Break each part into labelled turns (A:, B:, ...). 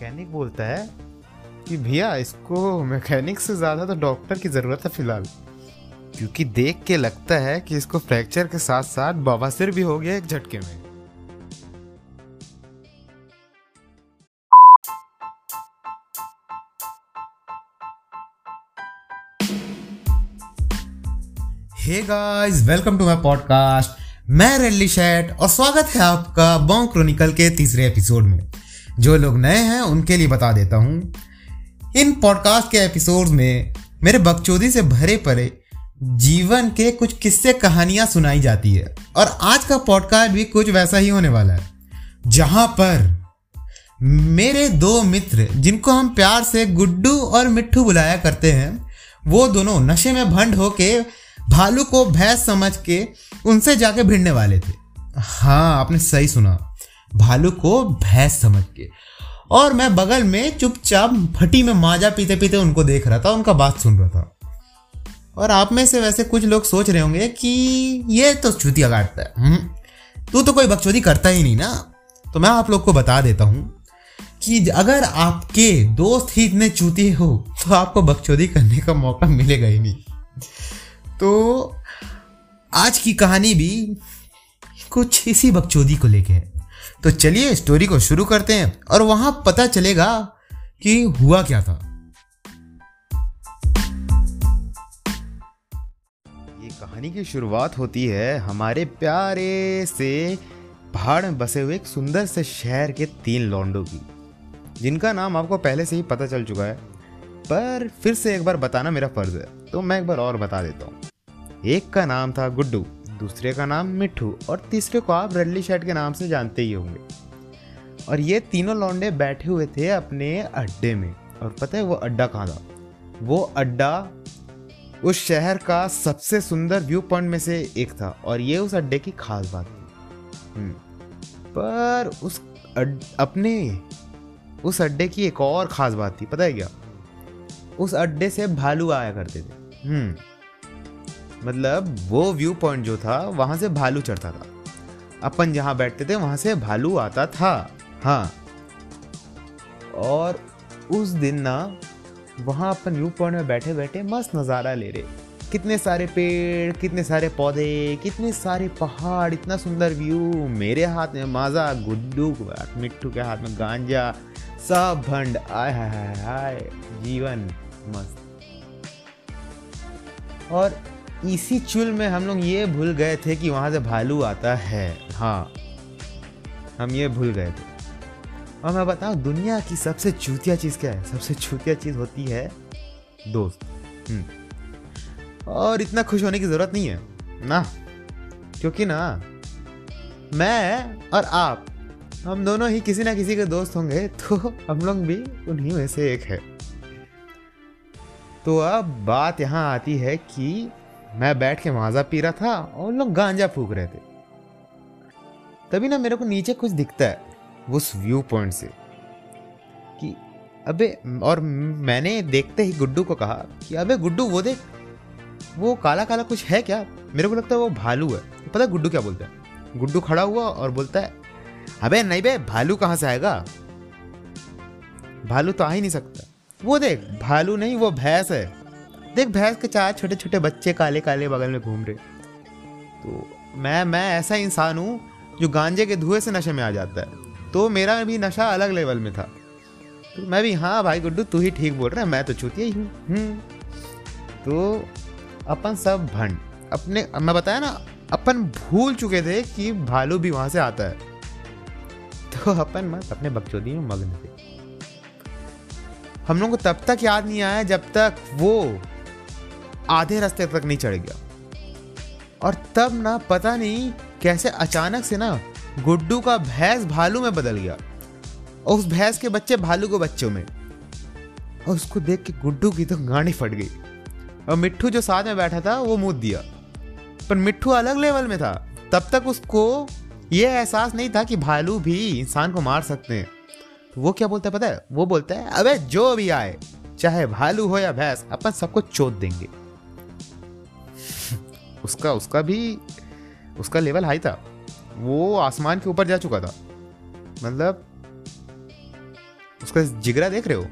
A: Mechanic बोलता है कि भैया, इसको मैकेनिक से ज़्यादा तो डॉक्टर की ज़रूरत है फ़िलहाल। क्योंकि देख के लगता है कि इसको फ्रैक्चर के साथ साथ बवासीर भी हो गया एक झटके में। Hey guys welcome to my podcast मैं रेडली शेट और स्वागत है आपका बॉन्ग क्रॉनिकल के तीसरे एपिसोड में। जो लोग नए हैं, उनके लिए बता देता हूँ। इन पॉडकास्ट के एपिसोड में मेरे बकचोदी से भरे पड़े जीवन के कुछ किस्से कहानियाँ सुनाई जाती है। और आज का पॉडकास्ट भी कुछ वैसा ही होने वाला है, जहाँ पर मेरे दो मित्र, जिनको हम प्यार से गुड्डू और मिट्टू बुलाया करते हैं, वो दोनों नशे में भंड होके भालू को भैंस समझ के उनसे जाके भिड़ने वाले थे। हाँ आपने सही सुना। भालू को भैंस समझ के। और मैं बगल में चुपचाप फटी में माजा पीते पीते उनको देख रहा था उनका बात सुन रहा था। और आप में से वैसे कुछ लोग सोच रहे होंगे कि ये तो चूतिया काटता है। हम्म, तू तो कोई बकचोदी करता ही नहीं ना। तो मैं आप लोग को बता देता हूँ कि अगर आपके दोस्त ही इतने चूती हो तो आपको बकचोदी करने का मौका मिलेगा ही नहीं। तो आज की कहानी भी कुछ इसी बकचोदी को लेके है। तो चलिए स्टोरी को शुरू करते हैं और वहाँ पता चलेगा कि हुआ क्या था। ये कहानी की शुरुआत होती है हमारे प्यारे से पहाड़ में बसे हुए एक सुंदर से शहर के तीन लौंडों की, जिनका नाम आपको पहले से ही पता चल चुका है। पर फिर से एक बार बताना मेरा फ़र्ज़ है तो मैं एक बार और बता देता हूँ। एक का नाम था गुड्डू। दूसरे का नाम मिठू और तीसरे को आप रेडली शर्ट के नाम से जानते ही होंगे। और ये तीनों लौंडे बैठे हुए थे अपने अड्डे में। और पता है वो अड्डा कहाँ था? वो अड्डा उस शहर का सबसे सुंदर व्यू पॉइंट में से एक था। और ये उस अड्डे की खास बात थी। हम्म, पर उस अड, अपने उस अड्डे की एक और खास बात थी। पता है क्या? उस अड्डे से भालू आया करते थे। हम्म। मतलब वो व्यू पॉइंट जो था, वहाँ से भालू चढ़ता था। अपन जहाँ बैठते थे, वहाँ से भालू आता था। हाँ। और उस दिन ना, वहाँ अपन व्यू पॉइंट में बैठे बैठे मस्त नज़ारा ले रहे। कितने सारे पेड़, कितने सारे पौधे, कितने सारे पहाड़, इतना सुंदर व्यू मेरे हाथ में माजा, गुड्डू मिट्टू के हाथ में गांजा, सब भंड। आय हाय हाय, जीवन मस्त। और इसी चुल में हम लोग ये भूल गए थे कि वहाँ से भालू आता है। हाँ हम ये भूल गए थे। और मैं बताऊँ, दुनिया की सबसे चूतिया चीज़ क्या है? सबसे चूतिया चीज़ होती है दोस्त। हम्म। और इतना खुश होने की ज़रूरत नहीं है, ना? क्योंकि ना, मैं और आप, हम दोनों ही किसी ना किसी के दोस्त होंगे तो हम लोग भी उन्हीं में से एक है। तो अब बात यहाँ आती है कि मैं बैठ के माजा पी रहा था और लोग गांजा फूक रहे थे। तभी ना मेरे को नीचे कुछ दिखता है, उस व्यू पॉइंट से, कि अबे, और मैंने देखते ही गुड्डू को कहा कि अबे गुड्डू, वो देख, वो काला काला कुछ है क्या? मेरे को लगता है वो भालू है। पता है गुड्डू क्या बोलता है? गुड्डू खड़ा हुआ और बोलता है, अबे नहीं बे, भालू कहाँ से आएगा? भालू तो आ ही नहीं सकता। वो देख, भालू नहीं, वो भैंस है। देख, भैंस के चार छोटे छोटे बच्चे काले काले बगल में घूम रहे। तो मैं मैं ऐसा इंसान हूँ जो गांजे के धुएँ से नशे में आ जाता है। तो मेरा भी नशा अलग लेवल में था। तो मैं भी हाँ भाई गुड्डू, तू ही ठीक बोल रहा है, मैं तो चूतिया ही हूँ। हम्म। तो अपन सब भंड। अपने, मैं बताया ना, अपन भूल चुके थे कि भालू भी वहाँ से आता है। तो अपन मत अपने बकचोदी में मग्न थे। हम लोग को तब तक याद नहीं आया जब तक वो आधे रास्ते तक नहीं चढ़ गया। और तब ना पता नहीं कैसे अचानक से ना गुड्डू का भैंस भालू में बदल गया। और उस भैंस के बच्चे भालू के बच्चों में। और उसको देख के गुड्डू की तो गाड़ी फट गई। और मिट्टू जो साथ में बैठा था, वो मुँह दिया। पर मिट्टू अलग लेवल में था। तब तक उसको ये एहसास नहीं था कि भालू भी इंसान को मार सकते हैं। तो वो क्या बोलता है पता है? वो बोलता है, अबे जो भी आए, चाहे भालू हो या भैंस, अपन सबको चोट देंगे। उसका उसका भी, उसका लेवल हाई था। वो आसमान के ऊपर जा चुका था। मतलब उसका जिगरा देख रहे हो?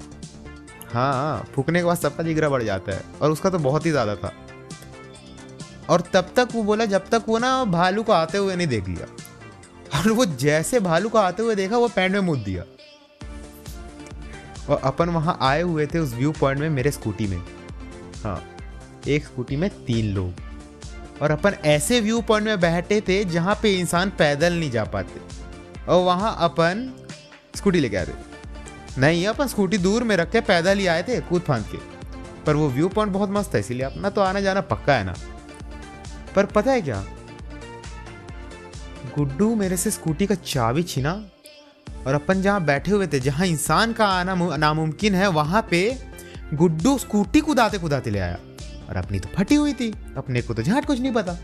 A: हाँ हाँ फूकने के बाद सबका जिगरा बढ़ जाता है और उसका तो बहुत ही ज़्यादा था। और तब तक वो बोला, जब तक वो ना भालू को आते हुए नहीं देख लिया। और वो जैसे भालू को आते हुए देखा, वो पैंट में मुद दिया। और अपन वहाँ आए हुए थे उस व्यू पॉइंट में मेरे स्कूटी में। हाँ एक स्कूटी में तीन लोग। और अपन ऐसे व्यू पॉइंट में बैठे थे जहाँ पे इंसान पैदल नहीं जा पाते। और वहाँ अपन स्कूटी लेके थे। नहीं, अपन स्कूटी दूर में रख के पैदल ही आए थे कूद फांद के। पर वो व्यू पॉइंट बहुत मस्त है इसीलिए अपना तो आना जाना पक्का है ना। पर पता है क्या? गुड्डू मेरे से स्कूटी का चाबी छीना और अपन जहाँ बैठे हुए थे, जहाँ इंसान का आना नामुमकिन है, वहाँ पे गुड्डू स्कूटी कुदाते कुदाते ले आया। और अपनी तो फटी हुई थी। अपने को तो झाट कुछ नहीं पता।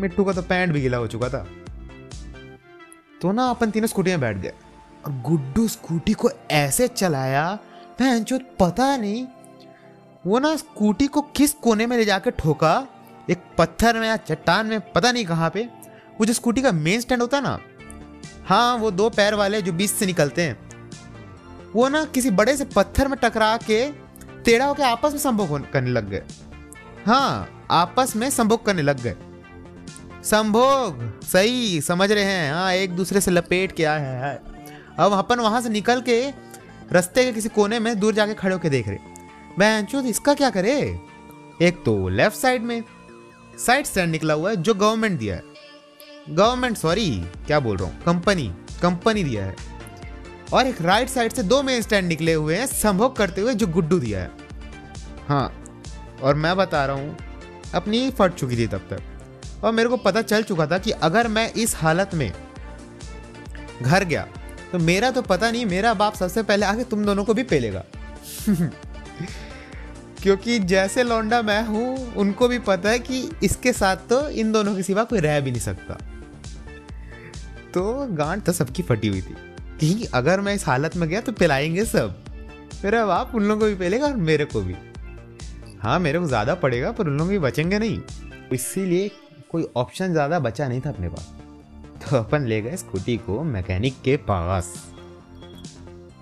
A: मिट्टू का तो पैंट भी गिला हो चुका था। तो ना अपन तीनों स्कूटी में बैठ गए। और गुड्डू स्कूटी को ऐसे चलाया भैन पता नहीं, वो ना स्कूटी को किस कोने में ले जाकर ठोका, एक पत्थर में या चट्टान में, पता नहीं कहाँ पे। वो जो स्कूटी का मेन स्टैंड होता ना हाँ वो दो पैर वाले जो बीच से निकलते हैं, वो ना किसी बड़े से पत्थर में टकरा के टेढ़ा होकर आपस में संभोग करने लग गए। हाँ आपस में संभोग करने लग गए। संभोग, सही, समझ रहे हैं। हाँ एक दूसरे से लपेट के आए हैं अब अपन वहाँ से निकल के रस्ते के किसी कोने में दूर जाके खड़े होके देख रहे। मैं इसका क्या करे? एक तो लेफ़्ट साइड में साइड स्टैंड निकला हुआ है, जो गवर्नमेंट दिया है। गवर्नमेंट सॉरी क्या बोल रहा हूँ? कंपनी कंपनी दिया है। और एक राइट साइड से दो मेन स्टैंड निकले हुए हैं संभोग करते हुए जो गुड्डू दिया है। हाँ और मैं बता रहा हूँ, अपनी फट चुकी थी तब तक। और मेरे को पता चल चुका था कि अगर मैं इस हालत में घर गया तो मेरा तो पता नहीं, मेरा बाप सबसे पहले आके तुम दोनों को भी पेलेगा। क्योंकि जैसे लौंडा मैं हूँ, उनको भी पता है कि इसके साथ तो इन दोनों के सिवा कोई रह भी नहीं सकता। तो गांठ तो सबकी फटी हुई थी। कि अगर मैं इस हालत में गया तो पिलाएँगे सब। मेरा बाप उन लोगों को भी पिलेगा और मेरे को भी। हाँ मेरे को ज़्यादा पड़ेगा, पर उन लोग भी बचेंगे नहीं। इसीलिए कोई ऑप्शन ज़्यादा बचा नहीं था अपने पास। तो अपन ले गए स्कूटी को मैकेनिक के पास।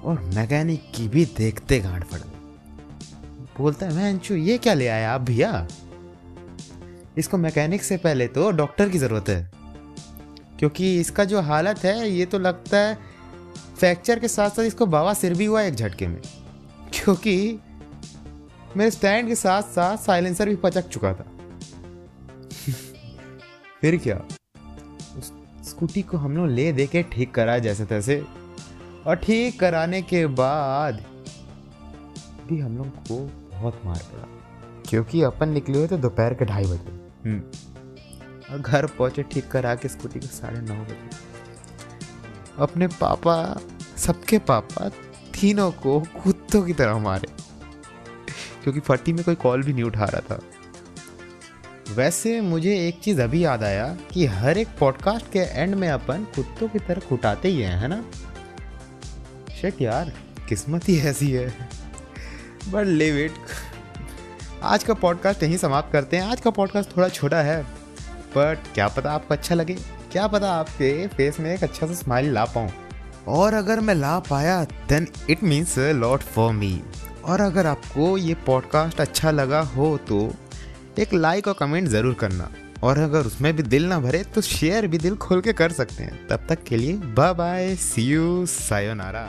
A: और मैकेनिक की भी देखते गांठ पड़ गई बोलता है मैं ये क्या ले आया आप भैया? इसको मैकेनिक से पहले तो डॉक्टर की ज़रूरत है। क्योंकि इसका जो हालत है, ये तो लगता है फ्रैक्चर के साथ साथ इसको बाबा सिर भी हुआ एक झटके में क्योंकि मेरे स्टैंड के साथ साथ साइलेंसर भी पचक चुका था। फिर क्या? उस स्कूटी को हम लोग ले दे के ठीक करा जैसे तैसे और ठीक कराने के बाद भी हम लोग को बहुत मार पड़ा क्योंकि अपन निकले हुए थे दोपहर के ढाई बजे। हम्म। और घर पहुँचे ठीक करा के स्कूटी को साढ़े नौ बजे। अपने पापा, सबके पापा तीनों को कुत्तों की तरह मारे। क्योंकि फटी में कोई कॉल भी नहीं उठा रहा था। वैसे मुझे एक चीज़ अभी याद आया कि हर एक पॉडकास्ट के एंड में अपन कुत्तों की तरह कुटाते ही हैं, है ना? शेट यार, किस्मत ही ऐसी है। बट लिव इट आज का पॉडकास्ट यहीं समाप्त करते हैं। आज का पॉडकास्ट थोड़ा छोटा है बट क्या पता आपको अच्छा लगे। क्या पता आपके फेस में एक अच्छा सा स्माइल ला पाऊँ। और अगर मैं ला पाया then it means lot for me और अगर आपको ये पॉडकास्ट अच्छा लगा हो तो एक लाइक और कमेंट ज़रूर करना। और अगर उसमें भी दिल ना भरे तो शेयर भी दिल खोल के कर सकते हैं। तब तक के लिए bye bye see you sayonara